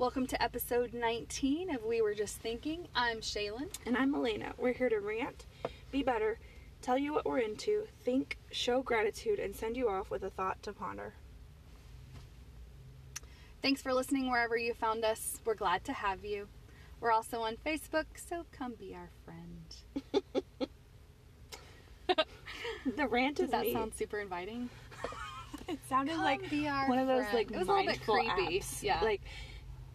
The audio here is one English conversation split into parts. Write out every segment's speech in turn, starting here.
Welcome to episode 19 of We Were Just Thinking. I'm Shaylin. And I'm Elena. We're here to rant, be better, tell you what we're into, think, show gratitude, and send you off with a thought to ponder. Thanks for listening wherever you found us. We're glad to have you. We're also on Facebook, so come be our friend. The rant Does is that me. sound super inviting? it sounded Come like one of those friend. like It was a little bit mindful creepy, apps. yeah. Like,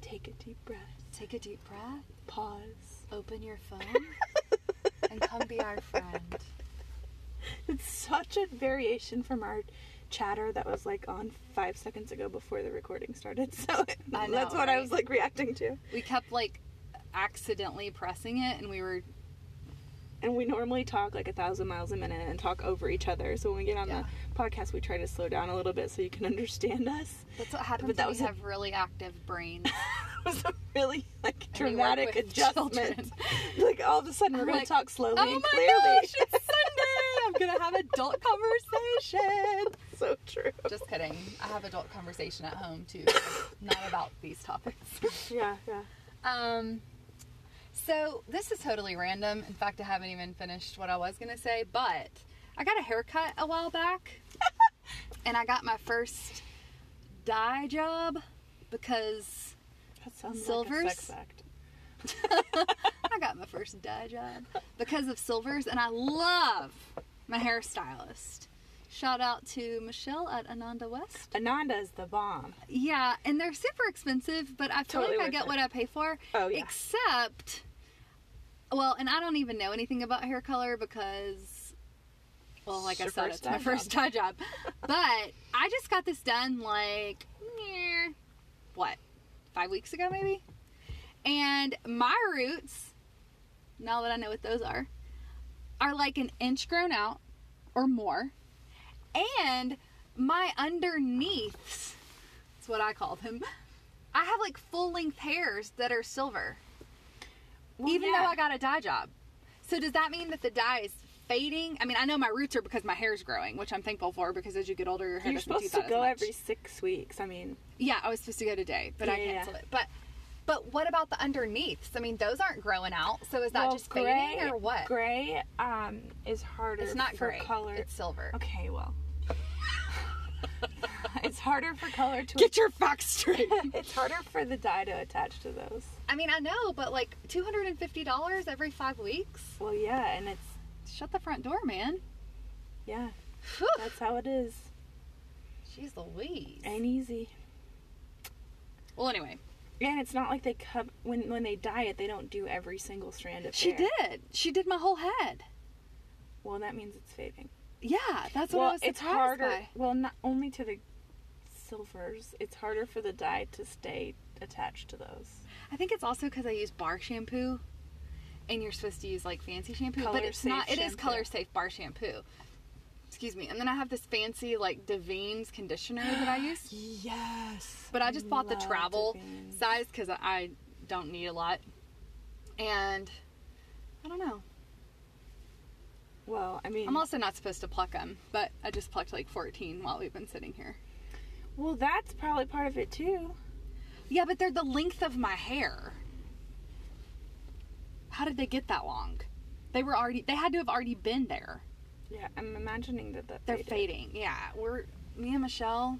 take a deep breath, Take a deep breath, pause. open your phone, and come be our friend. It's such a variation from our chatter that was like on five seconds ago before the recording started. So know, that's what I was like reacting to. We kept like accidentally pressing it, and we were And we normally talk like a thousand miles a minute and talk over each other. So when we get on Yeah. the podcast, we try to slow down a little bit so you can understand us. That's what happens But that when was we a- have really active brains. it was a really like And we work dramatic adjustment. like all of a sudden we're I'm gonna like, talk slowly oh and my clearly. gosh, it's Sunday! I'm gonna have adult conversation. so true. Just kidding. I have adult conversation at home too, not about these topics. yeah, yeah. Um, so this is totally random. In fact, I haven't even finished what I was gonna say, but I got a haircut a while back, and I got my first dye job because That sounds Silvers? like a sex act. I got my first dye job because of silvers, and I love my hairstylist. Shout out to Michelle at Ananda West. Ananda is the bomb. Yeah, and they're super expensive, but I feel Totally like I get it. what I pay for. Oh yeah. Except, well, and I don't even know anything about hair color because, well, like I said, it's my dye first dye job. but I just got this done like, what, five weeks ago maybe? And my roots, now that I know what those are, are like an inch grown out or more. And my underneaths, that's what I call them, I have like full length hairs that are silver. Well, even yeah. though I got a dye job. So does that mean that the dye is fading? I mean, I know my roots are because my hair's growing, which I'm thankful for because as you get older, your hair You're supposed to go every six weeks. I mean, Yeah, I was supposed to go today, but I Yeah, yeah. canceled it. But but what about the underneaths? I mean, those aren't growing out. So is that well, just gray, fading or what? Gray um, is harder. It's not for gray. color. It's silver. Okay, well, harder for color to. Get your facts straight. it's harder for the dye to attach to those. I mean, I know, but like two hundred and fifty dollars every five weeks. Well, yeah, and it's Shut the front door, man. yeah, Whew. that's how it is. Jeez Louise. Ain't easy. Well, anyway, And it's not like they cut when when they dye it, they don't do every single strand of she hair. did. She did my whole head. Well, that means it's fading. Yeah, that's what well, I was surprised it's harder. by. Well, not only to the silvers. It's harder for the dye to stay attached to those. I think it's also because I use bar shampoo, and you're supposed to use like fancy shampoo, but Color it's safe not. It is shampoo. color safe bar shampoo. Excuse me. And then I have this fancy like Davines conditioner that I use, Yes. but I just bought the travel Davines. size because I don't need a lot, and I don't know. Well, I mean, I'm also not supposed to pluck them, but I just plucked like 14 while we've been sitting here. Well, that's probably part of it too. Yeah, but they're the length of my hair. How did they get that long? They were already. They had to have already been there. Yeah, I'm imagining that that They're faded. fading. Yeah, we're me and Michelle.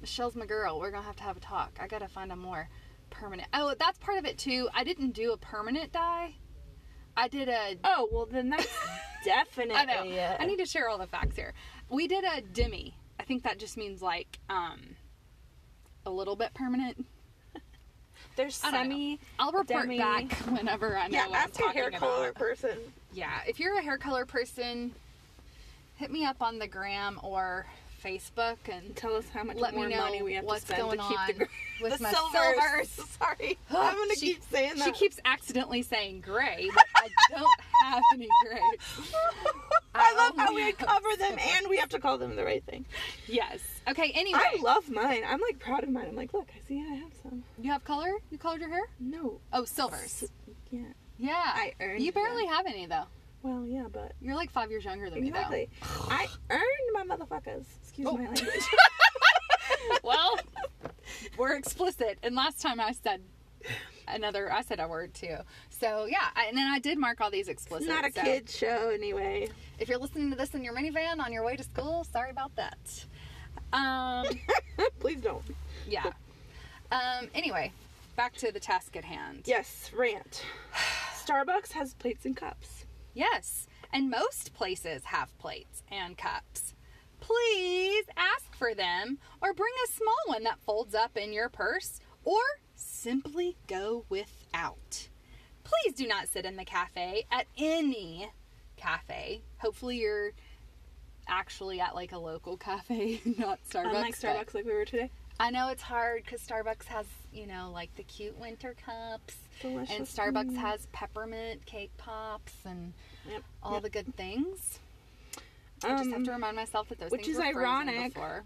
Michelle's my girl. We're gonna have to have a talk. I gotta find a more permanent. Oh, that's part of it too. I didn't do a permanent dye. I did a. Oh well, then that's definitely. I know. it. I need to share all the facts here. We did a demi. I think that just means like um, a little bit permanent. There's I don't know. semi. I'll report Demi. back whenever I know Yeah, what I'm ask a talking hair about. color person. Yeah, if you're a hair color person, hit me up on the gram or Facebook and Tell us how much let more money we have to spend to keep on the, gr- with the my silvers. silvers. Sorry, I'm gonna She- keep saying that. She keeps accidentally saying gray, but I don't have any gray. I love how we cover them silver. and we have to call them the right thing. Yes. Okay. Anyway, I love mine. I'm like proud of mine. I'm like, look, I see I have some. you have color. You colored your hair. No. Oh, silvers. S- Yeah. Yeah. I earned You barely them. have any though. Well, yeah, but You're like five years younger than exactly. Me, though. I earned my motherfuckers. Excuse Oh. my language. Well, we're explicit. And last time I said another, I said a word too. So yeah, I, and then I did mark all these explicit. Not a so kid's show, anyway. If you're listening to this in your minivan on your way to school, sorry about that. Um, Please don't. yeah. Um, anyway, back to the task at hand. Yes, rant. Starbucks has plates and cups. Yes, and most places have plates and cups. Please ask for them or bring a small one that folds up in your purse or simply go without. Please do not sit in the cafe at any cafe. Hopefully, you're actually at like a local cafe, not Starbucks. Unlike Starbucks, like we were today. I know it's hard because Starbucks has, you know, like the cute winter cups, Delicious. and Starbucks has peppermint cake pops and Yep. all Yep. the good things. I just have Um, to remind myself that those which things is were ironic. Before.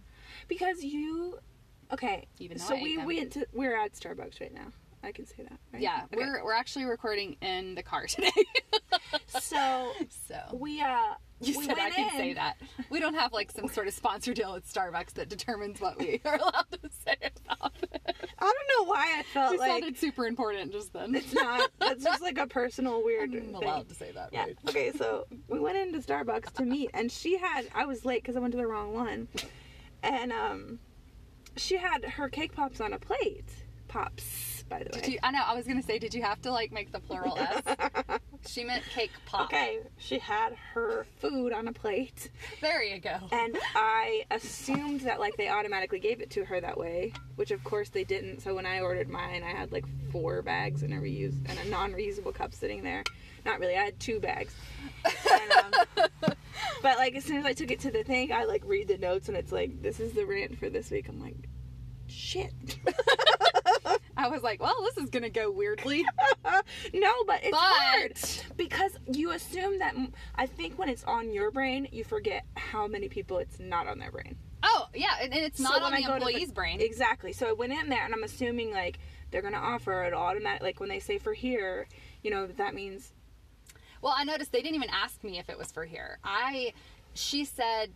because you. Okay. Even though so I ate we them. went to we're at Starbucks right now. I can say that. Right? Yeah, Okay. we're we're actually recording in the car today. so so we uh you we said I can say that. We don't have like some sort of sponsor deal with Starbucks that determines what we are allowed to say about it. I don't know why I felt like sounded super important just then. it's not. That's just like a personal weird I'm thing. allowed to say that, Yeah. right? Okay, so we went into Starbucks to meet, and she had. I was late because I went to the wrong one, and um, she had her cake pops on a plate. Pops, by the way. Did you, I know. I was gonna say, did you have to like make the plural s? she meant cake pop. okay, she had her food on a plate, There you go. and I assumed that like they automatically gave it to her that way, which of course they didn't. So when I ordered mine, I had like four bags and a reuse and a non-reusable cup sitting there. Not really. I had two bags. And, um, but like as soon as I took it to the thing, I like read the notes and it's like this is the rant for this week. I'm like, shit. I was like, well, this is gonna go weirdly. no, but it's hard because you assume that. I think when it's on your brain, you forget how many people it's not on their brain. oh yeah, and, and it's not when on the to the- employee's brain. Exactly. So I went in there and I'm assuming like they're gonna offer it automatic. Like when they say for here, you know that means Well, I noticed they didn't even ask me if it was for here. I, she said,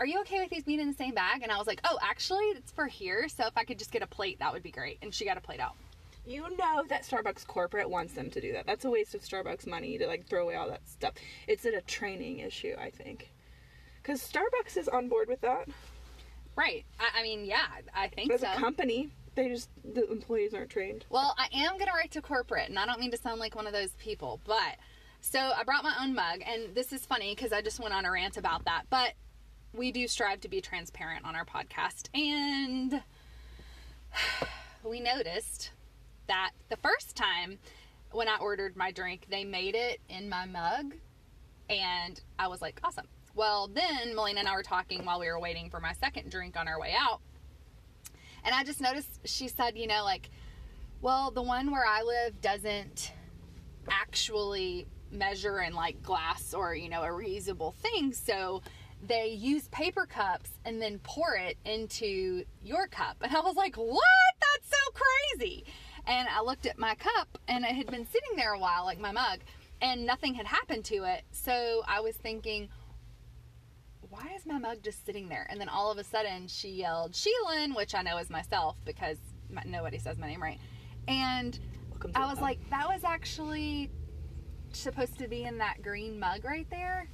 "Are you okay with these being in the same bag?" And I was like, "Oh, actually, it's for here. So if I could just get a plate, that would be great." And she got a plate out. you know that Starbucks corporate wants them to do that. That's a waste of Starbucks money to like throw away all that stuff. It's a training issue, I think. Because Starbucks is on board with that. Right. I, I mean, yeah, I think As so. a company, they just the employees aren't trained. Well, I am going to write to corporate, and I don't mean to sound like one of those people, but so I brought my own mug, and this is funny because I just went on a rant about that, but we do strive to be transparent on our podcast, and we noticed that the first time when I ordered my drink, they made it in my mug, and I was like, awesome. Well, then Melina and I were talking while we were waiting for my second drink on our way out. And I just noticed she said, you know, like, well, the one where I live doesn't actually measure in like glass or, you know, a reusable thing. So they use paper cups and then pour it into your cup. And I was like, what? That's so crazy. And I looked at my cup and it had been sitting there a while, like my mug, and nothing had happened to it. So I was thinking, why is my mug just sitting there? And then all of a sudden she yelled, Sheilyn, which I know is myself because my, nobody says my name right. And I was like, that was actually supposed to be in that green mug right there.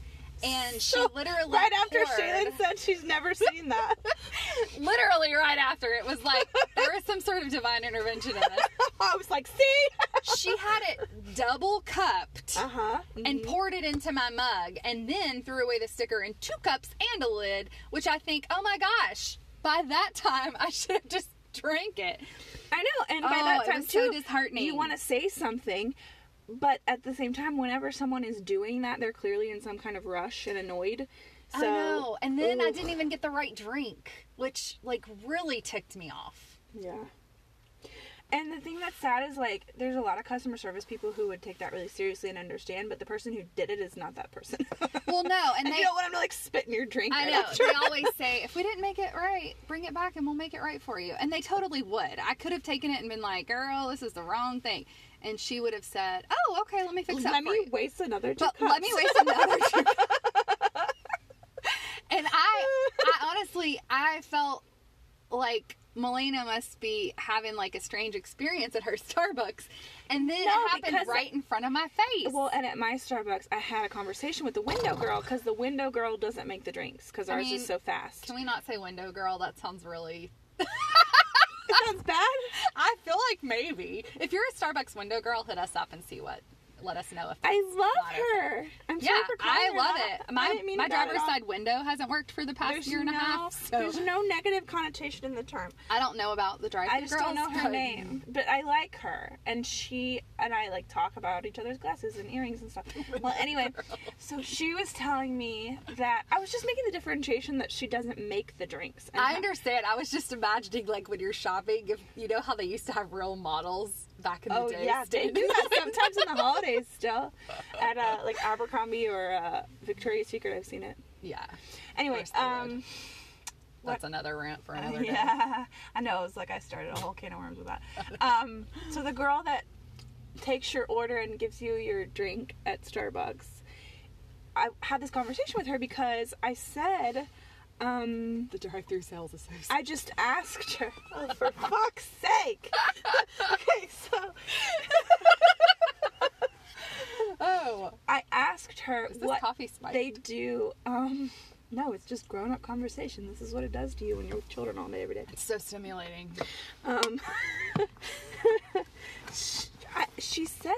And she So, literally right after poured- Shaylin said she's never seen that. literally right after it was like there was some sort of divine intervention in it. I was like, see? She had it double cupped Uh huh. and poured it into my mug and then threw away the sticker in two cups and a lid, which I think, oh my gosh, by that time I should have just drank it. I know, and by Oh, that time was so too, disheartening. you want to say something, but at the same time, whenever someone is doing that, they're clearly in some kind of rush and annoyed. So, I know. And then I didn't even get the right drink, which like really ticked me off. Yeah. And the thing that's sad is like, there's a lot of customer service people who would take that really seriously and understand, but the person who did it is not that person. Well, no, and and they you don't want them to like spit in your drink. I right know. after. They always say, if we didn't make it right, bring it back and we'll make it right for you. And they totally would. I could have taken it and been like, girl, this is the wrong thing. And she would have said, oh, okay, let me fix that Let me you. waste another two But let me waste another two And I, I honestly, I felt like Melina must be having like a strange experience at her Starbucks, and then No, it happened right in front of my face. Well, and at my Starbucks, I had a conversation with the window girl because the window girl doesn't make the drinks because I ours mean, is so fast. Can we not say window girl? That sounds really. It sounds bad. I feel like maybe if you're a Starbucks window girl, hit us up and see what. Let us know if. I love her. I'm Yeah, sorry for calling I love it. My my it bad at driver's side window hasn't worked for the past There's year and no, a half. So There's no negative connotation in the term. I don't know about the drive. I just don't know her but- name, but I like her, and she and I like talk about each other's glasses and earrings and stuff. Well, anyway, so she was telling me that I was just making the differentiation that she doesn't make the drinks. I understand. I was just imagining like when you're shopping, if you know how they used to have real models back in Oh the day. yeah, they do that sometimes in the holidays still, at uh, like Abercrombie or uh, Victoria's Secret. I've seen it. yeah, Anyway, course they would. um, that's another rant for another day. yeah, I know. It's like I started a whole can of worms with that. Um, so the girl that takes your order and gives you your drink at Starbucks, I had this conversation with her because I said, um, The drive-through sales associate. I just asked her. Oh, for fuck's sake! okay, so oh, I asked her is this what coffee spiked? they do. Um, no, it's just grown-up conversation. This is what it does to you when you're with children all day every day. It's so stimulating. Um, I, she said,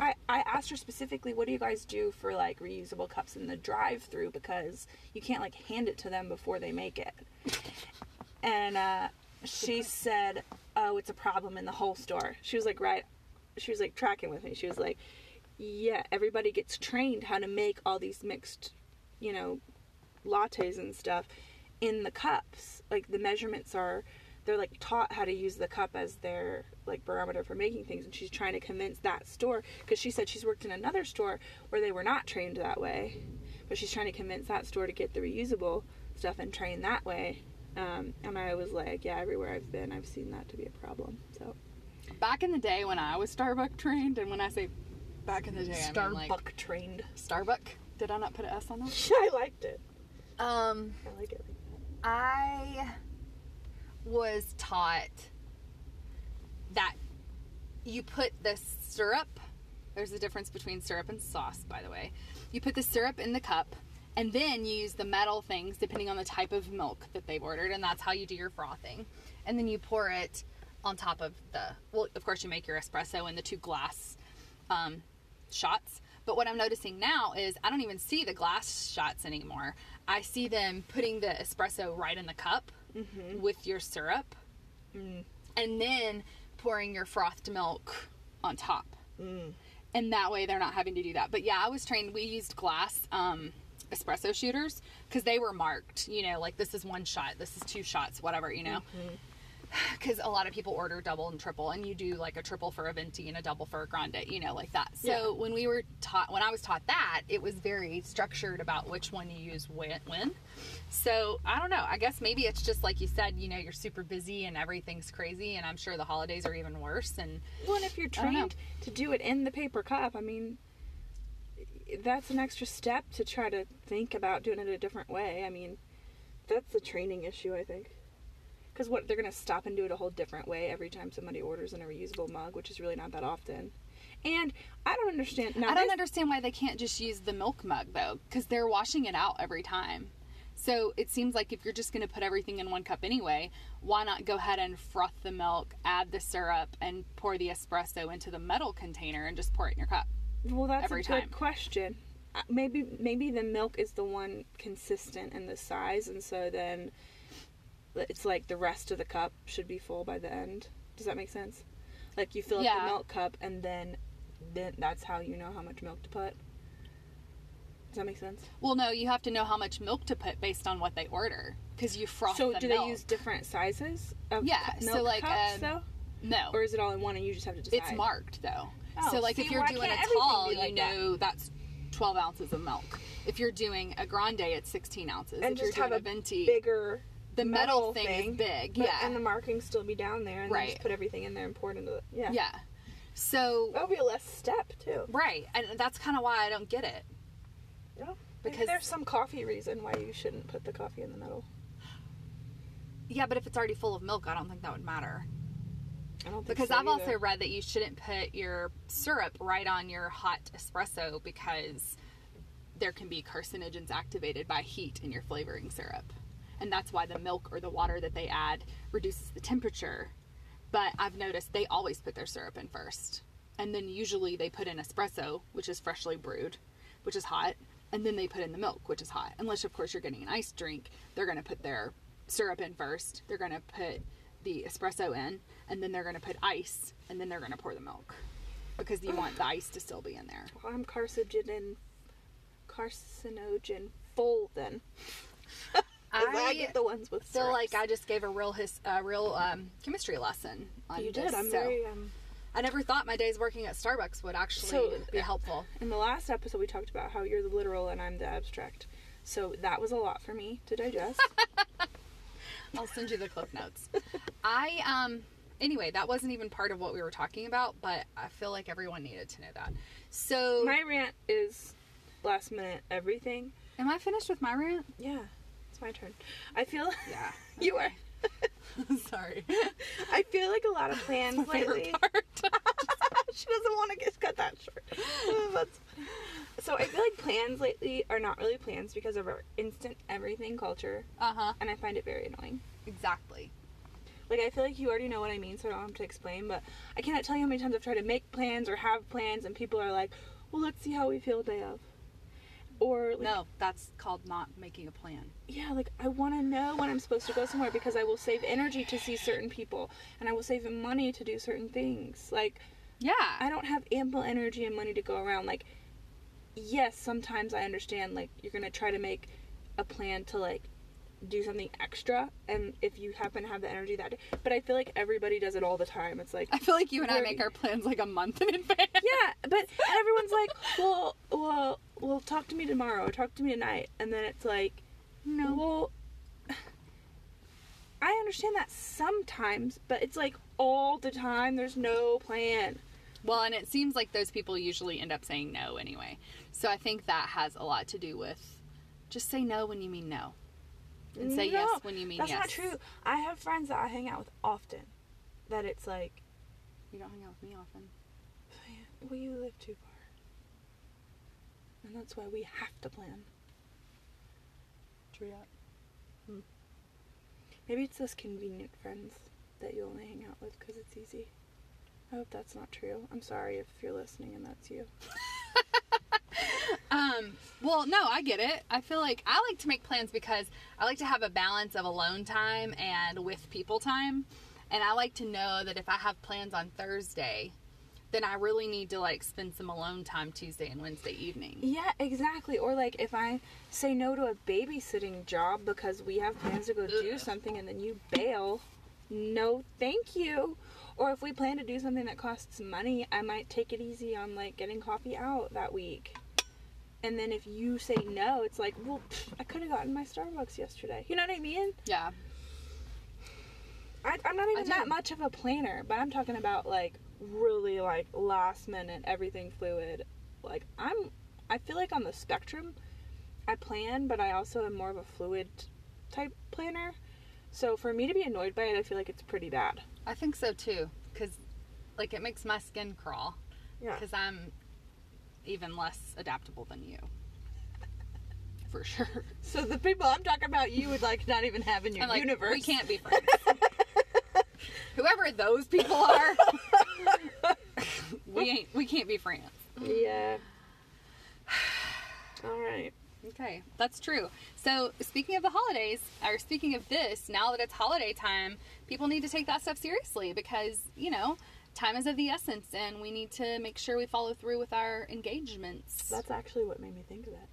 I, I asked her specifically, what do you guys do for like reusable cups in the drive through? Because you can't like hand it to them before they make it. And uh, she said, oh, it's a problem in the whole store. She was like, right. She was like tracking with me. She was like, yeah, everybody gets trained how to make all these mixed, you know, lattes and stuff in the cups. Like the measurements are they're like taught how to use the cup as their like barometer for making things and she's trying to convince that store because she said she's worked in another store where they were not trained that way but she's trying to convince that store to get the reusable stuff and train that way. Um, and i was like yeah everywhere i've been i've seen that to be a problem so. Back in the day when I was Starbuck trained, and when I say back in the day, I mean like starbuck trained. Starbuck. Did I not put an S on that? i liked it. Um, i like it like I was taught that you put the syrup, there's a difference between syrup and sauce, by the way. You put the syrup in the cup and then you use the metal things depending on the type of milk that they've ordered, and that's how you do your frothing. And then you pour it on top of the, well, of course, you make your espresso in the two glass um, shots. But what I'm noticing now is I don't even see the glass shots anymore. I see them putting the espresso right in the cup with your syrup and then pouring your frothed milk on top. And that way they're not having to do that. But yeah, I was trained, we used glass um, espresso shooters because they were marked, you know, like this is one shot, this is two shots, whatever, you know because a lot of people order double and triple and you do like a triple for a venti and a double for a grande you know like that so Yeah. when we were taught when i was taught that it was very structured about which one you use when, when so i don't know i guess maybe it's just like you said you know you're super busy and everything's crazy and i'm sure the holidays are even worse and Well, and if you're I don't know. trained to do it in the paper cup, I mean, that's an extra step to try to think about doing it a different way. I mean, that's a training issue, I think. Because what they're gonna stop and do it a whole different way every time somebody orders in a reusable mug, which is really not that often. And I don't understand. I don't understand why they can't just use the milk mug though because they're washing it out every time so it seems like if you're just going to put everything in one cup anyway why not go ahead and froth the milk add the syrup and pour the espresso into the metal container and just pour it in your cup Well, that's every a time. good question. Uh, Maybe maybe the milk is the one consistent in the size, and so then it's like the rest of the cup should be full by the end. Does that make sense? Like you fill up Yeah. the milk cup, and then then that's how you know how much milk to put. Does that make sense? well no you have to know how much milk to put based on what they order because you froth so the do milk. they use different sizes of Yeah, cu- so like, cups um, though, no or is it all in one and you just have to decide? it's marked though Oh, so like see, if you're doing a tall be you like that? know that's 12 ounces of milk if you're doing a grande it's 16 ounces And if just you're have a a venti bigger the metal, metal thing, thing, is big but- yeah and the markings still be down there, and Right. just put everything in there and pour it into the yeah. yeah so That would be a less step too. right and that's kind of why i don't get it Yeah. Because- Because there's some coffee reason why you shouldn't put the coffee in the middle. Yeah, but if it's already full of milk, I don't think that would matter. I don't think Because so I've also read that you shouldn't put your syrup right on your hot espresso because there can be carcinogens activated by heat in your flavoring syrup. And that's why the milk or the water that they add reduces the temperature. But I've noticed they always put their syrup in first. And then usually they put in espresso, which is freshly brewed, which is hot. And then they put in the milk, which is hot. Unless, of course, you're getting an iced drink, they're going to put their syrup in first. They're going to put the espresso in, and then they're going to put ice, and then they're going to pour the milk. Because you want the ice to still be in there. Well, I'm carcinogen, carcinogen full then. 'Cause I, get the ones with feel like I just gave a real his, a real um, chemistry lesson on You this, did. I'm so very um. I never thought my days working at Starbucks would actually So- be helpful. In the last episode, we talked about how you're the literal and I'm the abstract. So that was a lot for me to digest. I'll send you the clip notes. I um anyway, that wasn't even part of what we were talking about, but I feel like everyone needed to know that. So my rant is last minute everything. am I finished with my rant? Yeah, it's my turn. I feel Yeah. you are. Sorry. I feel like a lot of plans My lately. she doesn't want to get cut that short. That's- so I feel like plans lately are not really plans because of our instant everything culture, uh-huh. and I find it very annoying. Exactly. Like I feel like you already know what I mean, so I don't have to explain. But I cannot tell you how many times I've tried to make plans or have plans, and people are like, "Well, let's see how we feel day of," or like, No, that's called not making a plan. Yeah, like I want to know when I'm supposed to go somewhere because I will save energy to see certain people, and I will save money to do certain things. Like Yeah. I don't have ample energy and money to go around. Like, yes, sometimes I understand, like, you're gonna try to make a plan to, like, do something extra, and if you happen to have the energy that day. But I feel like everybody does it all the time. It's like, I feel like you and I make our plans like a month in advance. yeah, but everyone's like, well, well, well, talk to me tomorrow, talk to me tonight, and then it's like, No. well, I understand that sometimes, but it's like all the time. There's no plan. Well, and it seems like those people usually end up saying no anyway. So I think that has a lot to do with just say no when you mean no. And say yes when you mean That's yes. That's not true. I have friends that I hang out with often. That it's like, You don't hang out with me often. well, you live too far. And that's why we have to plan. That. Maybe it's those convenient friends that you only hang out with because it's easy. I hope that's not true. I'm sorry if you're listening and that's you. Um, well, no, I get it. I feel like I like to make plans because I like to have a balance of alone time and with people time. And I like to know that if I have plans on Thursday, then I really need to like spend some alone time Tuesday and Wednesday evening. Yeah, exactly. Or like if I say no to a babysitting job because we have plans to go do something and then you bail, no thank you. Or if we plan to do something that costs money, I might take it easy on like getting coffee out that week. And then if you say no, it's like, well, pff, I could have gotten my Starbucks yesterday. You know what I mean? Yeah. I, I'm not even that much of a planner, but I'm talking about like really like last minute, everything fluid. Like I'm, I feel like on the spectrum, I plan, but I also am more of a fluid type planner. So for me to be annoyed by it, I feel like it's pretty bad. I think so too. Because, like, it makes my skin crawl. Yeah. Because I'm even less adaptable than you. For sure. So the people I'm talking about, you would like not even have in your like, universe. we can't be friends. Whoever those people are, we ain't. We can't be friends. Yeah. All right. Okay, that's true. So, speaking of the holidays, or speaking of this, now that it's holiday time, people need to take that stuff seriously because, you know, time is of the essence and we need to make sure we follow through with our engagements. That's actually what made me think of that.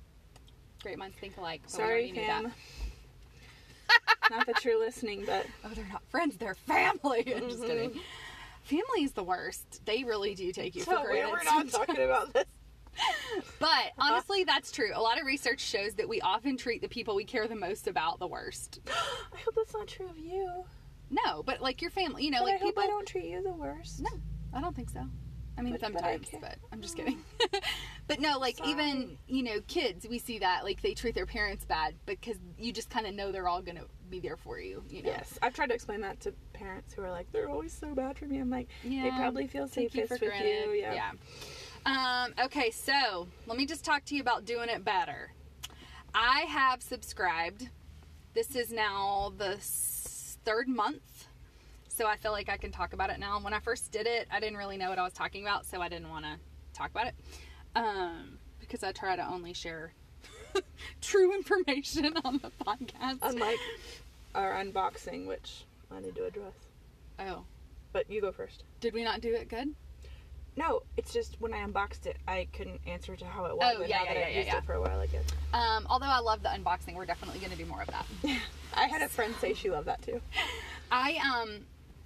Great minds think alike. Sorry, knew that. not that you're listening, but Oh, they're not friends, they're family. I'm just Mhm. kidding. Family is the worst. They really do take you so for granted. we're not talking about this. But honestly, that's true. A lot of research shows that we often treat the people we care the most about the worst. I hope that's not true of you. No, but like your family, you know, but like I hope people. I don't treat you the worst. No, I don't think so. I mean, But- but sometimes, but, care. I'm just mm. kidding. But no, like Sorry. even you know, kids, we see that like they treat their parents bad because you just kind of know they're all gonna be there for you. You know. Yes, I've tried to explain that to parents who are like, they're always so bad for me. I'm like, they probably feel safest with granted. you. Yeah. yeah. Um, okay, so let me just talk to you about doing it better. I have subscribed. This is now the s- third month, so I feel like I can talk about it now. When I first did it, I didn't really know what I was talking about, so I didn't want to talk about it um, because I try to only share true information on the podcast. Unlike our unboxing, which I need to address. oh, But you go first. did we not do it good? No, it's just when I unboxed it, I couldn't answer to how it was. Oh, yeah, now yeah, yeah, I've yeah, used yeah. it for a while, I guess. Um, although I love the unboxing, we're definitely going to do more of that. I had a friend say she loved that too. I um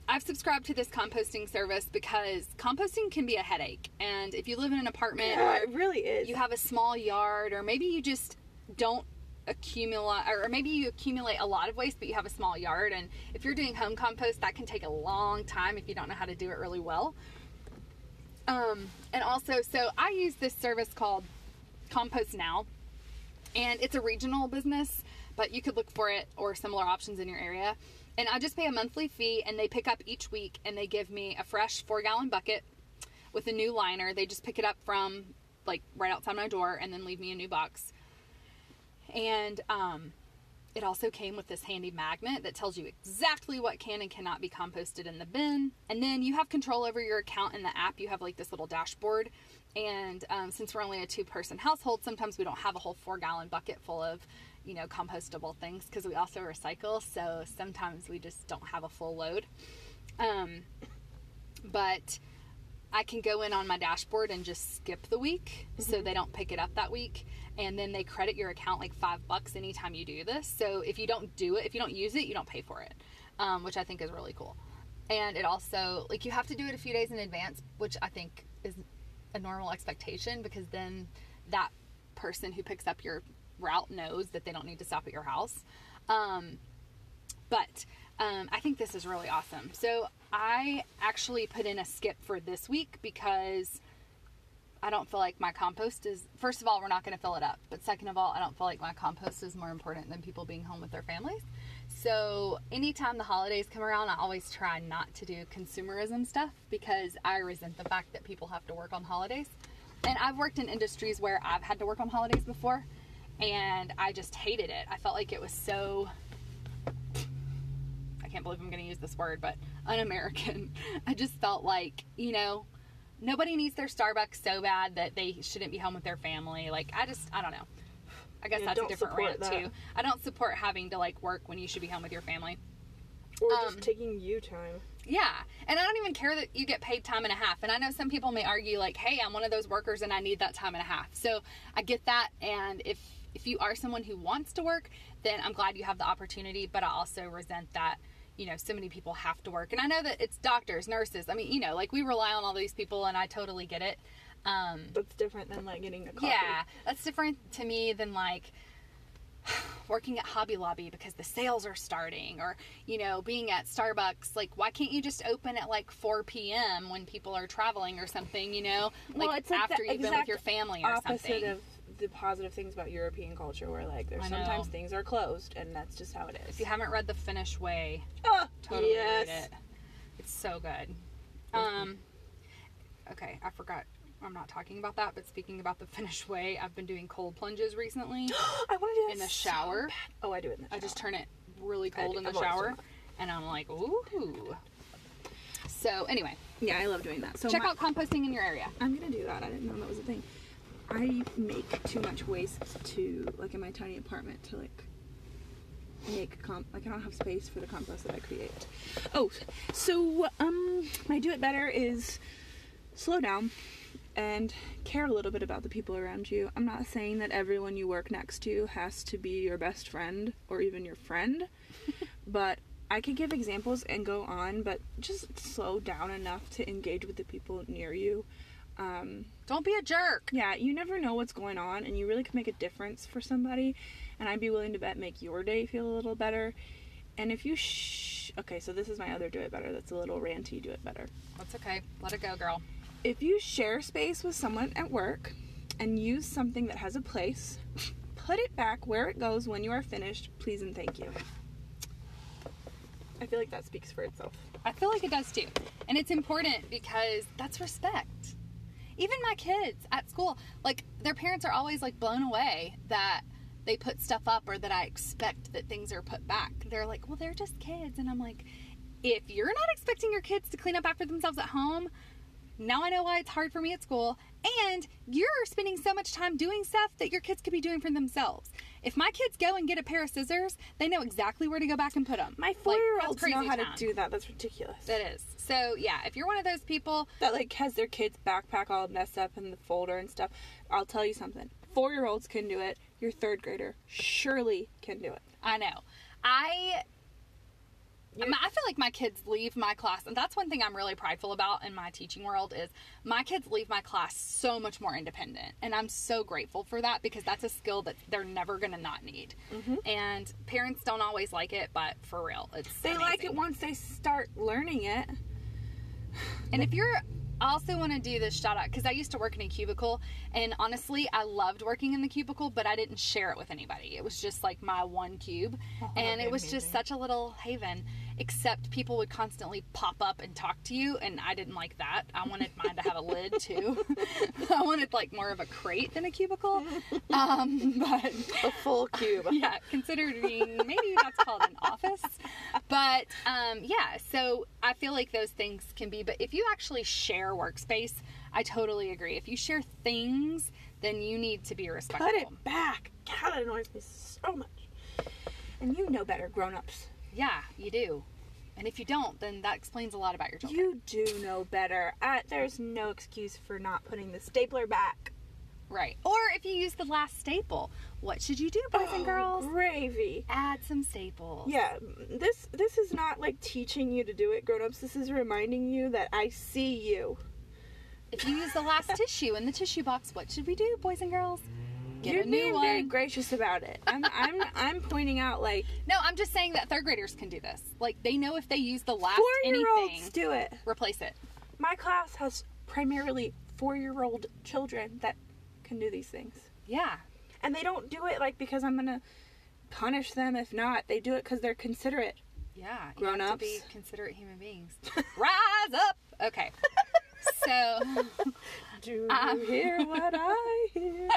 I've subscribed to this composting service because composting can be a headache. And if you live in an apartment Yeah, it really is. you have a small yard or maybe you just don't accumulate or maybe you accumulate a lot of waste but you have a small yard and if you're doing home compost that can take a long time if you don't know how to do it really well. Um and also so I use this service called Compost Now and it's a regional business, but you could look for it or similar options in your area. And I just pay a monthly fee, and they pick up each week, and they give me a fresh four gallon bucket with a new liner. They just pick it up from like right outside my door, and then leave me a new box. And um, it also came with this handy magnet that tells you exactly what can and cannot be composted in the bin. And then you have control over your account in the app. You have like this little dashboard. And um, since we're only a two person household, sometimes we don't have a whole four gallon bucket full of, you know, compostable things because we also recycle. So sometimes we just don't have a full load. Um, but I can go in on my dashboard and just skip the week so they don't pick it up that week. And then they credit your account like five bucks anytime you do this. So if you don't do it, if you don't use it, you don't pay for it, um, which I think is really cool. And it also, like, you have to do it a few days in advance, which I think is a normal expectation because then that person who picks up your route knows that they don't need to stop at your house. Um, but um, I think this is really awesome. So I actually put in a skip for this week because I don't feel like my compost is. First of all, we're not going to fill it up. But second of all, I don't feel like my compost is more important than people being home with their families. So anytime the holidays come around, I always try not to do consumerism stuff because I resent the fact that people have to work on holidays. And I've worked in industries where I've had to work on holidays before, and I just hated it. I felt like it was so I can't believe I'm going to use this word, but un-American. I just felt like, you know, nobody needs their Starbucks so bad that they shouldn't be home with their family. Like, I just, I don't know. I guess Yeah, that's a different rant that. too. I don't support having to like work when you should be home with your family. Or Um, just taking you time. Yeah, and I don't even care that you get paid time and a half. And I know some people may argue like, "Hey, I'm one of those workers and I need that time and a half." So I get that. And if if you are someone who wants to work, then I'm glad you have the opportunity. But I also resent that you know so many people have to work. And I know that it's doctors, nurses. I mean, you know, like we rely on all these people, and I totally get it. Um, That's different than like getting a coffee. yeah, that's different to me than like working at Hobby Lobby because the sales are starting or, you know, being at Starbucks. Like, why can't you just open at like 4 p.m. when people are traveling or something, you know? Like, Well, it's like after you've been with your family or Opposite something. of the positive things about European culture, where like there's I know. sometimes things are closed, and that's just how it is. if you haven't read The Finnish Way, Ah, totally yes. read it. It's so good. Um, okay, I forgot. I'm not talking about that, but speaking about the Finnish Way, I've been doing cold plunges recently. I want to do that In the shower? bad. Oh, I do it in the shower. I just turn it really cold in the I've shower, and I'm like, ooh. So anyway, Yeah, I love doing that. So check my- out composting in your area. I'm gonna do that. I didn't know that was a thing. I make too much waste to like in my tiny apartment to like make comp like I don't have space for the compost that I create. Oh, so um my do it better is slow down and care a little bit about the people around you. I'm not saying that everyone you work next to has to be your best friend or even your friend, but I could give examples and go on, but just slow down enough to engage with the people near you. Um, Don't be a jerk. yeah, you never know what's going on, and you really can make a difference for somebody. And I'd be willing to bet make your day feel a little better. And if you sh- okay, so this is my other do it better. That's a little ranty. Do it better. That's okay. Let it go, girl. If you share space with someone at work, and use something that has a place. Put it back where it goes when you are finished. Please and thank you. I feel like that speaks for itself. I feel like it does too. And it's important because that's respect. Even my kids at school, like their parents are always like blown away that they put stuff up or that I expect that things are put back. They're like, well, they're just kids. And I'm like, if you're not expecting your kids to clean up after themselves at home, now I know why it's hard for me at school. And you're spending so much time doing stuff that your kids could be doing for themselves. If my kids go and get a pair of scissors, they know exactly where to go back and put them. My four year olds know how to do that. That's ridiculous. That is. So, yeah, if you're one of those people that like has their kids' backpack all messed up in the folder and stuff, I'll tell you something. Four year olds can do it. Your third grader surely can do it. I know. I I, mean, I feel like my kids leave my class, and that's one thing I'm really prideful about in my teaching world is my kids leave my class so much more independent, and I'm so grateful for that because that's a skill that they're never gonna not need. Mm-hmm. And parents don't always like it, but for real, it's they amazing. like it once they start learning it. And if you're I also want to do this shout out because I used to work in a cubicle, and honestly, I loved working in the cubicle, but I didn't share it with anybody. It was just like my one cube, oh, and it was amazing. just such a little haven except people would constantly pop up and talk to you and i didn't like that. I wanted mine to have a lid too. I wanted like more of a crate than a cubicle. Um, but a full cube. Yeah considered considering maybe that's called an office. But um, yeah so i feel like those things can be but if you actually share workspace i totally agree. If you share things then you need to be respectful put it back. God it annoys me so much. And you know better grown-ups yeah, you do. And if you don't, then that explains a lot about your children. You do know better. Uh, there's no excuse for not putting the stapler back. Right. Or if you use the last staple, what should you do, boys oh, and girls? Gravy. Add some staples. Yeah, this this is not like teaching you to do it, grown-ups. This is reminding you that I see you. If you use the last tissue in the tissue box, what should we do, boys and girls? Get You're being one. very gracious about it. I'm, I'm, I'm pointing out like. No, I'm just saying that third graders can do this. Like they know if they use the last four-year-olds anything, do it. Replace it. My class has primarily four-year-old children that can do these things. Yeah. And they don't do it like because I'm gonna punish them. If not, they do it because they're considerate. Yeah, grown ups. To be considerate human beings. Rise up. Okay. so do you um, hear what I hear?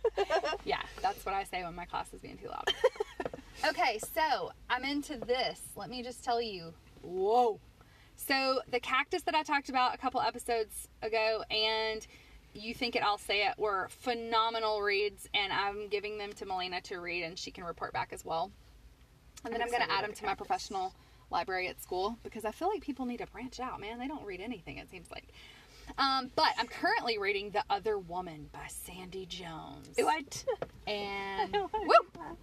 yeah, that's what I say when my class is being too loud. okay, so I'm into this. Let me just tell you. Whoa. So the cactus that I talked about a couple episodes ago and you think it, I'll say it, were phenomenal reads, and I'm giving them to Melina to read, and she can report back as well. And then I'm, I'm going to add them to my professional library at school because I feel like people need to branch out, man. They don't read anything, it seems like. Um, but I'm currently reading The Other Woman by Sandie Jones. What? And woo,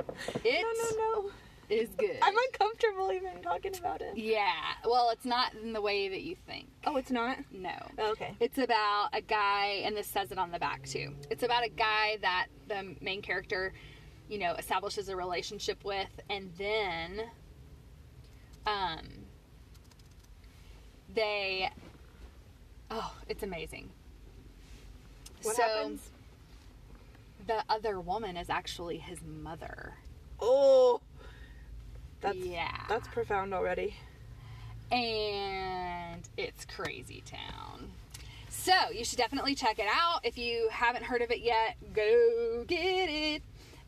it no, no, no. is good. I'm uncomfortable even talking about it. Yeah. Well, it's not in the way that you think. Oh, it's not? No. Oh, okay. It's about a guy, and this says it on the back too. It's about a guy that the main character, you know, establishes a relationship with, and then, um, they Oh, it's amazing. What so, happens? The other woman is actually his mother. Oh, that's yeah, that's profound already. And it's crazy town. So you should definitely check it out. If you haven't heard of it yet, go get it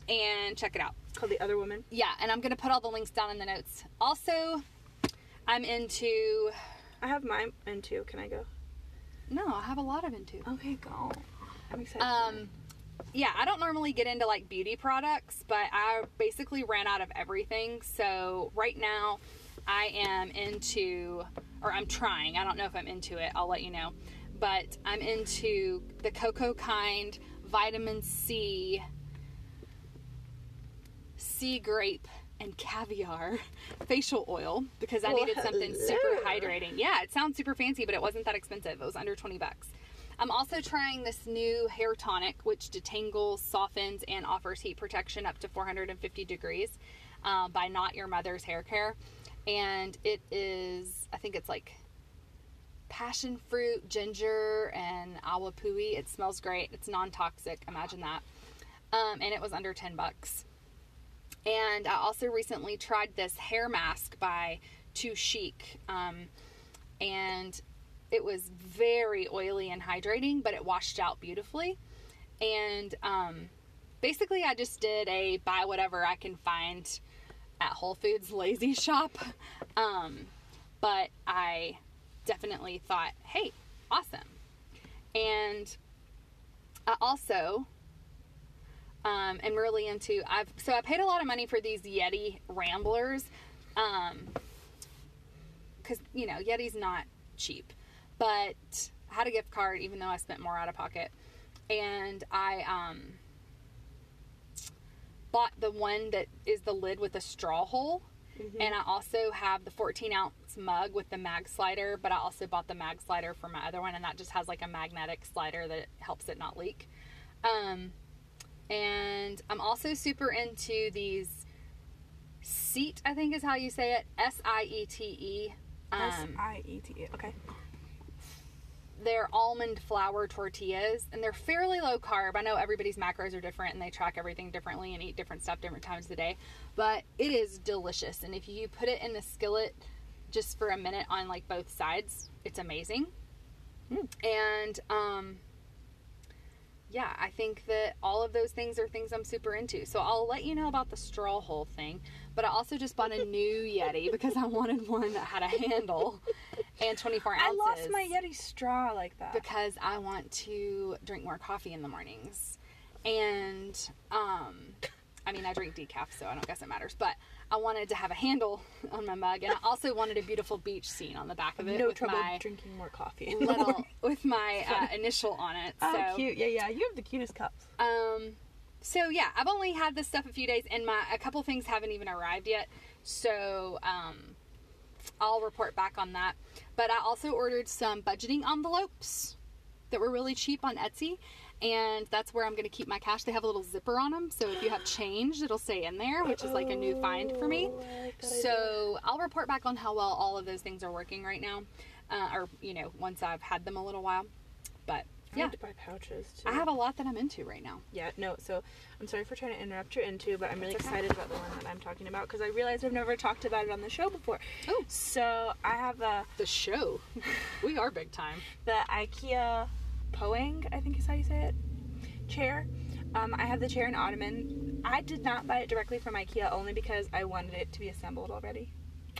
and check it out. called The Other Woman. Yeah, and I'm gonna put all the links down in the notes. Also, I'm into. I have mine into. Can I go? No, I have a lot of into. Okay, go. I'm excited. Um, yeah, I don't normally get into like beauty products, but I basically ran out of everything. So right now, I am into, or I'm trying. I don't know if I'm into it. I'll let you know. But I'm into the cocokind vitamin C, sea grape and caviar facial oil because I needed something super hydrating. Yeah, it sounds super fancy, but it wasn't that expensive. It was under 20 bucks. I'm also trying this new hair tonic, which detangles, softens, and offers heat protection up to 450 degrees uh, by Not Your Mother's Hair Care. And it is, I think it's like passion fruit, ginger, and awapuhi. It smells great. It's non toxic. Imagine that. Um, and it was under 10 bucks. And I also recently tried this hair mask by Too Chic. Um, and it was very oily and hydrating, but it washed out beautifully. And um, basically, I just did a buy whatever I can find at Whole Foods lazy shop. Um, but I definitely thought, hey, awesome. And I also um, am really into. I've so I paid a lot of money for these Yeti Ramblers, because you know Yeti's not cheap, but I had a gift card even though I spent more out of pocket, and I um bought the one that is the lid with a straw hole. And I also have the 14 ounce mug with the mag slider, but I also bought the mag slider for my other one, and that just has like a magnetic slider that helps it not leak. Um, and I'm also super into these seat, I think is how you say it, S I E T E. S Um, I E T E. Okay. they're almond flour tortillas and they're fairly low carb. I know everybody's macros are different and they track everything differently and eat different stuff different times of the day, but it is delicious. And if you put it in the skillet just for a minute on like both sides, it's amazing. And um yeah, I think that all of those things are things I'm super into. So I'll let you know about the straw hole thing. But I also just bought a new Yeti because I wanted one that had a handle and 24 ounces I lost my Yeti straw like that. because I want to drink more coffee in the mornings. And um I mean I drink decaf so I don't guess it matters, but I wanted to have a handle on my mug and I also wanted a beautiful beach scene on the back of it no with trouble my drinking more coffee. little with my uh, initial on it. Oh, so cute. Yeah, yeah. You have the cutest cups. um so yeah, I've only had this stuff a few days and my a couple things haven't even arrived yet. So um I'll report back on that. But I also ordered some budgeting envelopes that were really cheap on Etsy. And that's where I'm going to keep my cash. They have a little zipper on them, so if you have change, it'll stay in there, which is like a new find for me. Oh, like that idea. So I'll report back on how well all of those things are working right now, uh, or you know, once I've had them a little while. But I yeah, to buy pouches too. I have a lot that I'm into right now. Yeah, no, so I'm sorry for trying to interrupt your into, but I'm really okay. excited about the one that I'm talking about because I realized I've never talked about it on the show before. Oh. So I have uh, The show, we are big time. the IKEA Poeng, I think is how you say it, chair. Um, I have the chair and ottoman. I did not buy it directly from IKEA only because I wanted it to be assembled already.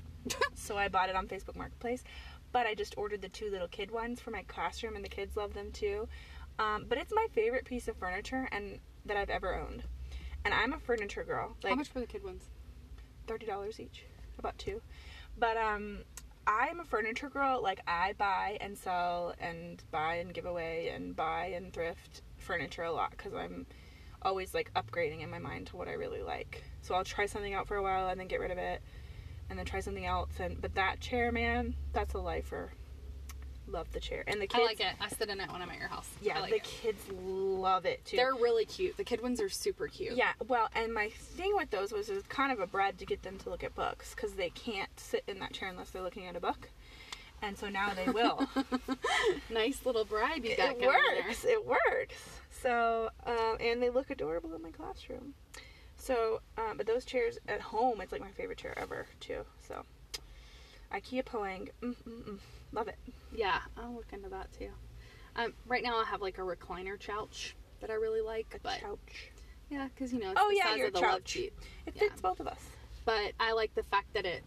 so I bought it on Facebook Marketplace. But I just ordered the two little kid ones for my classroom, and the kids love them too. Um, but it's my favorite piece of furniture and that I've ever owned. And I'm a furniture girl. Like how much for the kid ones? thirty dollars each, about two. But um, I'm a furniture girl. Like I buy and sell and buy and give away and buy and thrift furniture a lot because I'm always like upgrading in my mind to what I really like. So I'll try something out for a while and then get rid of it, and then try something else. And but that chair, man, that's a lifer. Love the chair and the kids. I like it. I sit in it when I'm at your house. Yeah, like the it. kids love it too. They're really cute. The kid ones are super cute. Yeah, well, and my thing with those was it was kind of a bread to get them to look at books because they can't sit in that chair unless they're looking at a book, and so now they will. nice little bribe you got it works. It works. So, um, and they look adorable in my classroom. So, um, but those chairs at home, it's like my favorite chair ever too. So, IKEA Poeng, mm, mm, mm, love it. Yeah, I'll look into that too. Um, right now I have like a recliner couch that I really like, A but couch. yeah, because you know Oh the yeah, your of the love couch. seat. It Yeah. fits both of us. But I like the fact that it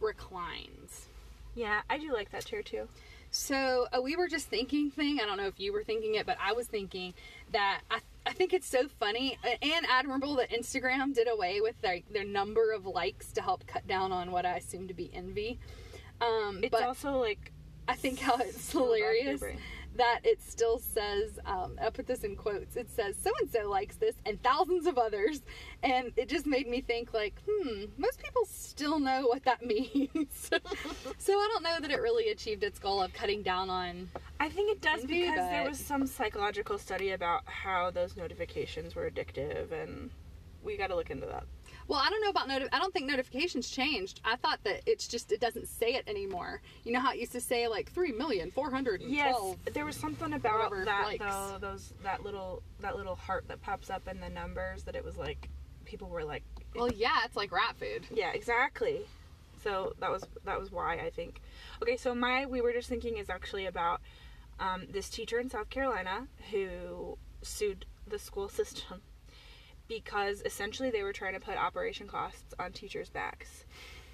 reclines. Yeah, I do like that chair too. So uh, we were just thinking thing. I don't know if you were thinking it, but I was thinking that I, I think it's so funny and admirable that Instagram did away with their, their number of likes to help cut down on what I assume to be envy. Um, It's but also like I think how it's so bad for hilarious. That it still says, um, I put this in quotes, it says, so and so likes this and thousands of others. And it just made me think, like, hmm, most people still know what that means. so I don't know that it really achieved its goal of cutting down on. I think it does because there was some psychological study about how those notifications were addictive, and we got to look into that. Well, I don't know about noti- I don't think notifications changed. I thought that it's just it doesn't say it anymore. You know how it used to say like three million four hundred Yes, there was something about whatever that likes. though. Those that little that little heart that pops up in the numbers that it was like people were like, Well, yeah, it's like rat food. yeah, exactly. So that was that was why I think. Okay, so my we were just thinking is actually about um, this teacher in South Carolina who sued the school system because essentially they were trying to put operation costs on teachers' backs,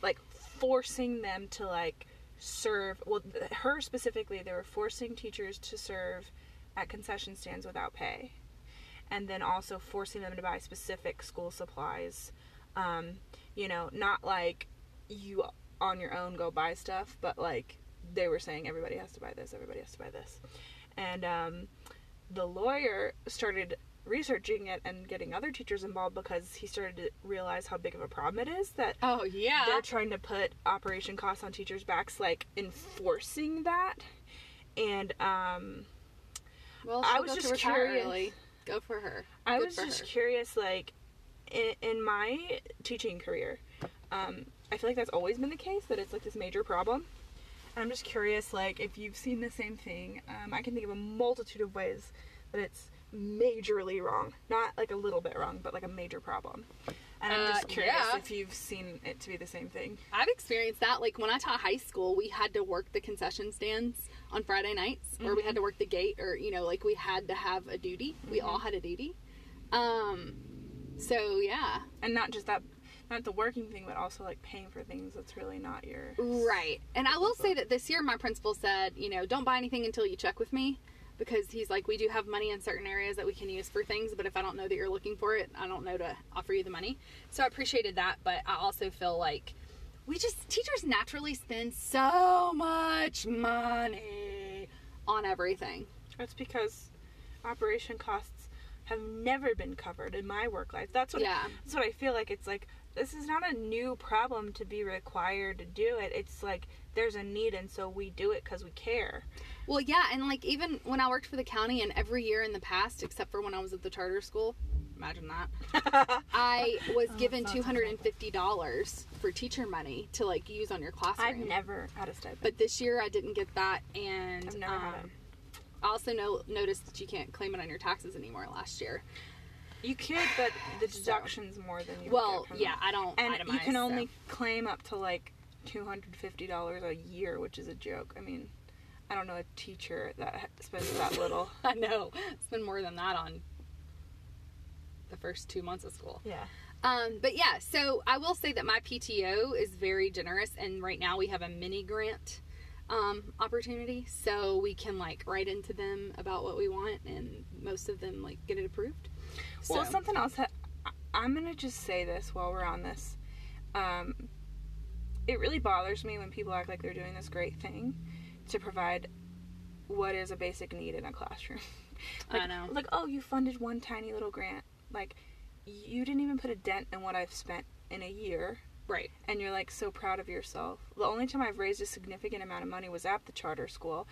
like forcing them to like serve. Well, her specifically, they were forcing teachers to serve at concession stands without pay, and then also forcing them to buy specific school supplies. Um, you know, not like you on your own go buy stuff, but like they were saying everybody has to buy this, everybody has to buy this. And um, the lawyer started researching it and getting other teachers involved because he started to realize how big of a problem it is that Oh yeah. they're trying to put operation costs on teachers' backs, like enforcing that. And um, well, I was just curious. early. Go for her. I Good was just her. curious, like, in, in my teaching career, um, I feel like that's always been the case, that it's like this major problem. And I'm just curious, like, if you've seen the same thing. Um, I can think of a multitude of ways that it's majorly wrong. Not like a little bit wrong, but like a major problem. And I'm Uh, just curious yeah. if you've seen it to be the same thing. I've experienced that. Like when I taught high school, we had to work the concession stands on Friday nights, or we had to work the gate, or you know, like we had to have a duty. We all had a duty. Um, so yeah, And not just that, not the working thing, but also like paying for things that's really not your. right. And I will say that this year, my principal said, you know, don't buy anything until you check with me. Because he's like, we do have money in certain areas that we can use for things, but if I don't know that you're looking for it, I don't know to offer you the money. So I appreciated that, but I also feel like we just teachers naturally spend so much money on everything. That's because operation costs have never been covered in my work life. That's what Yeah. that's what I feel like it's like this is not a new problem to be required to do it. It's like there's a need and so we do it cuz we care. Well, yeah, and like even when I worked for the county, and every year in the past, except for when I was at the charter school, imagine that, I was given two hundred and fifty dollars for teacher money to like use on your classroom. I've never had a stipend. But this year I didn't get that, and I've never had um, I also know noticed that you can't claim it on your taxes anymore last year. You could, but the deduction's more than you Well, get from yeah. I don't. And you itemize, can so. only claim up to like $250 a year, which is a joke. I mean, I don't know a teacher that spends that little. I know. Spend more than that on the first two months of school. Yeah. Um, but yeah, so I will say that my PTO is very generous, and right now we have a mini grant um, opportunity, so we can like write into them about what we want, and most of them like get it approved. Well, So- something else that I'm gonna just say this while we're on this. Um, it really bothers me when people act like they're doing this great thing to provide what is a basic need in a classroom. I know. Like, oh, you funded one tiny little grant. Like, you didn't even put a dent in what I've spent in a year, Right. and you're like so proud of yourself. The only time I've raised a significant amount of money was at the charter school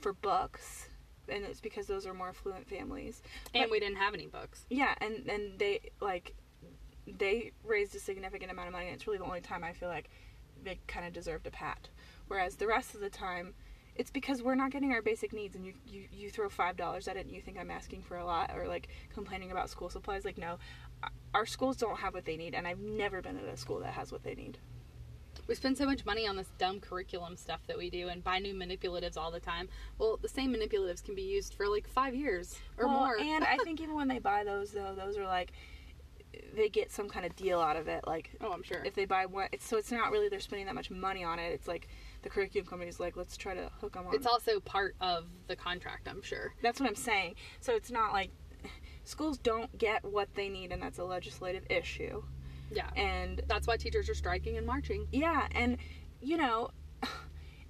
for books, and it's because those are more affluent families. And But- we didn't have any books. Yeah, and and they like they raised a significant amount of money. And it's really the only time I feel like they kind of deserved a pat. Whereas the rest of the time, it's because we're not getting our basic needs, and you you, you throw five dollars at it, and you think I'm asking for a lot, or like complaining about school supplies. Like no, our schools don't have what they need, and I've never been at a school that has what they need. We spend so much money on this dumb curriculum stuff that we do and buy new manipulatives all the time. Well, the same manipulatives can be used for like five years or Well, more. And I think even when they buy those, though, those are like they get some kind of deal out of it. Like oh, I'm sure. if they buy one, it's so it's not really they're spending that much money on it. It's like the curriculum company's like, let's try to hook them on. It's also part of the contract, I'm sure. that's what I'm saying. So it's not like schools don't get what they need, and that's a legislative issue. Yeah. And That's why teachers are striking and marching. yeah, and you know,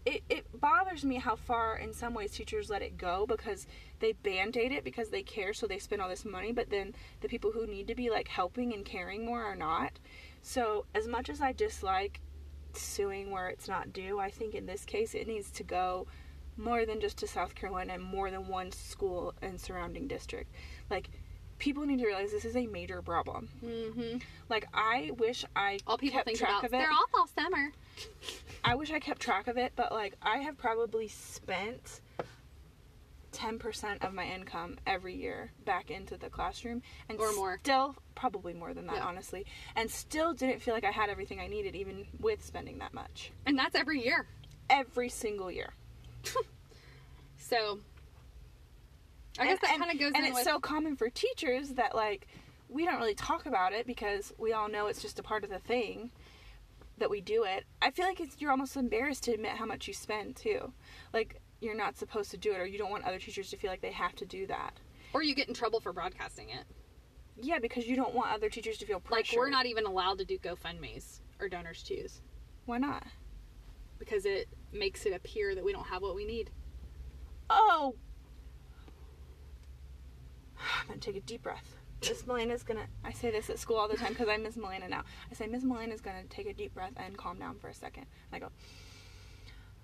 it, it bothers me how far in some ways teachers let it go because they band-aid it because they care so they spend all this money but then the people who need to be like helping and caring more are not so as much as i dislike suing where it's not due i think in this case it needs to go more than just to south carolina and more than one school and surrounding district like people need to realize this is a major problem. Mm-hmm. Like I wish I All people kept think track about of it. they're off all summer. I wish I kept track of it, but like I have probably spent 10% of my income every year back into the classroom and Or more. still probably more than that Yeah. honestly and still didn't feel like I had everything I needed even with spending that much And that's every year. every single year. So I guess And- that kind of goes and it's with so common for teachers that like we don't really talk about it because we all know it's just a part of the thing that we do it. I feel like it's, you're almost embarrassed to admit how much you spend too. Like you're not supposed to do it or you don't want other teachers to feel like they have to do that. Or you get in trouble for broadcasting it. yeah because you don't want other teachers to feel pressure Like we're not even allowed to do GoFundMe's or DonorsChoose why not? Because it makes it appear that we don't have what we need. oh i'm gonna take a deep breath Miss Melina's gonna. I say this at school all the time because I'm Miss Melina now. I say Miss Melina's gonna take a deep breath and calm down for a second. And I go.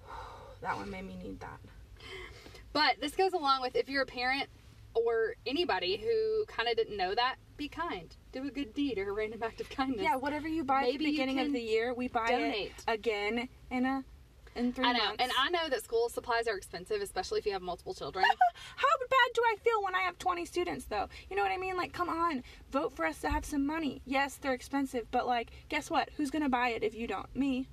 That one made me need that. But this goes along with if you're a parent or anybody who kind of didn't know that, be kind. Do a good deed or a random act of kindness. Yeah, whatever you buy at the beginning of the year, we buy donate. it again in a in three I know. months. And I know that school supplies are expensive, especially if you have multiple children. How bad do I feel when I have 20 students, though? You know what I mean? Like, come on, vote for us to have some money. Yes, they're expensive, but like, guess what? Who's gonna buy it if you don't? Me.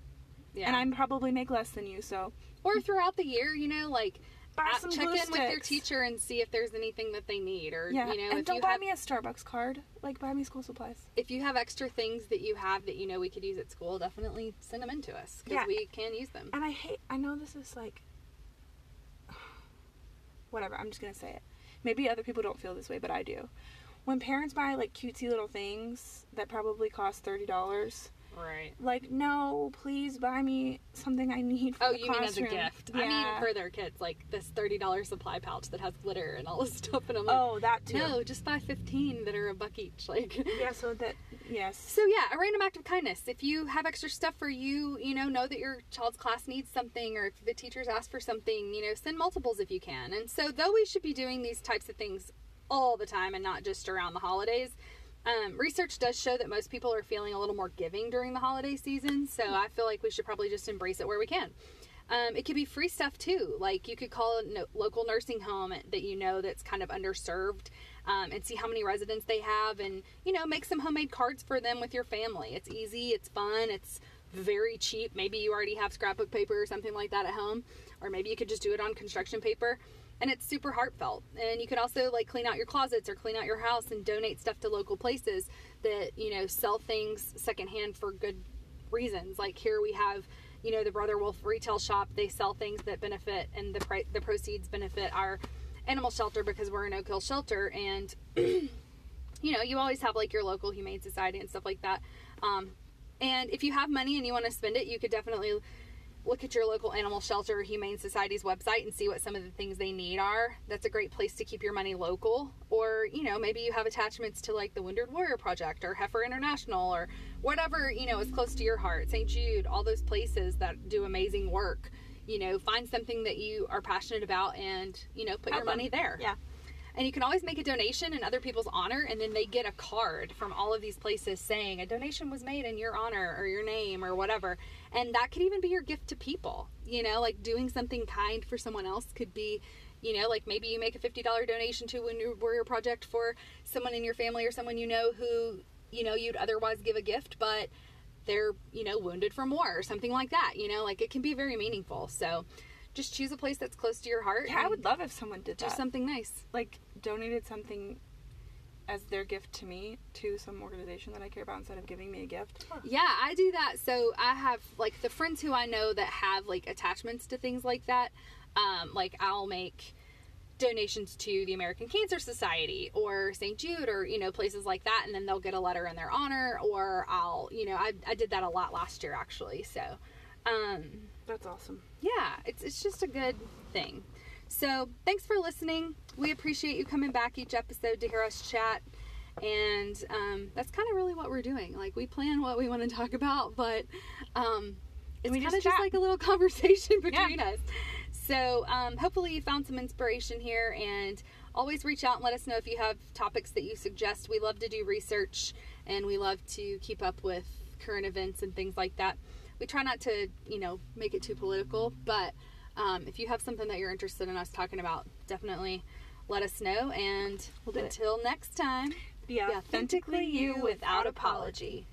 yeah. And I'm probably make less than you, so or throughout the year, you know, like buy uh, some check glue in with your teacher and see if there's anything that they need or Yeah, you know and if don't you buy have me a Starbucks card. Like, buy me school supplies. if you have extra things that you have that you know we could use at school, definitely send them in to us because Yeah. we can use them. And I hate. I know this is like. Whatever. I'm just gonna say it. Maybe other people don't feel this way, but I do. When parents buy like cutesy little things that probably cost thirty dollars, Right. like, no, please buy me something I need. For Oh, the you mean as a gift? Yeah. I mean for their kids, like this thirty dollars supply pouch that has glitter and all this stuff, and I'm like, Oh, that too. no, just buy fifteen that are a buck each. Like, Yeah. So that. Yes. So yeah, a random act of kindness. If you have extra stuff for you, you know, know that your child's class needs something, or if the teachers ask for something, you know, send multiples if you can. And so, though we should be doing these types of things all the time and not just around the holidays, um, research does show that most people are feeling a little more giving during the holiday season. So I feel like we should probably just embrace it where we can. Um, it could be free stuff too. Like you could call a no- local nursing home that you know that's kind of underserved um, and see how many residents they have and, you know, make some homemade cards for them with your family. It's easy, it's fun, it's very cheap. Maybe you already have scrapbook paper or something like that at home, or maybe you could just do it on construction paper. And it's super heartfelt. And you could also like clean out your closets or clean out your house and donate stuff to local places that, you know, sell things secondhand for good reasons. Like here we have, you know, the Brother Wolf retail shop. They sell things that benefit, and the pri- the proceeds benefit our animal shelter because we're a no kill shelter. And you know, you always have like your local humane society and stuff like that. Um, and if you have money and you want to spend it, you could definitely look at your local animal shelter or humane society's website and see what some of the things they need are. That's a great place to keep your money local. Or, you know, maybe you have attachments to like the Wounded Warrior Project or Heifer International or whatever, you know, is close to your heart. St. Jude, all those places that do amazing work. You know, find something that you are passionate about and, you know, put Help your money them. there. Yeah. And you can always make a donation in other people's honor, and then they get a card from all of these places saying a donation was made in your honor or your name or whatever. And that could even be your gift to people. You know, like doing something kind for someone else could be, you know, like maybe you make a $50 donation to a Wounded Warrior Project for someone in your family or someone you know who, you know, you'd otherwise give a gift, but they're, you know, wounded from war or something like that. You know, like it can be very meaningful. So just choose a place that's close to your heart. Yeah, I would love if someone did do that. something nice. like donated something as their gift to me to some organization that I care about instead of giving me a gift. Yeah, I do that. So I have like the friends who I know that have like attachments to things like that. Um, like I'll make donations to the American Cancer Society or St. Jude or you know places like that, and then they'll get a letter in their honor. Or I'll you know I I did that a lot last year actually. So um, That's awesome. yeah, it's it's just a good thing. So thanks for listening. We appreciate you coming back each episode to hear us chat. And um, that's kind of really what we're doing. Like we plan what we want to talk about, but um, it's kind just of just chat. like a little conversation between us. So um, hopefully you found some inspiration here, and always reach out and let us know if you have topics that you suggest. We love to do research and we love to keep up with current events and things like that. We try not to, you know, make it too political, but um, if you have something that you're interested in us talking about, definitely let us know. And We'll do it. until next time, Be be authentically you without apology.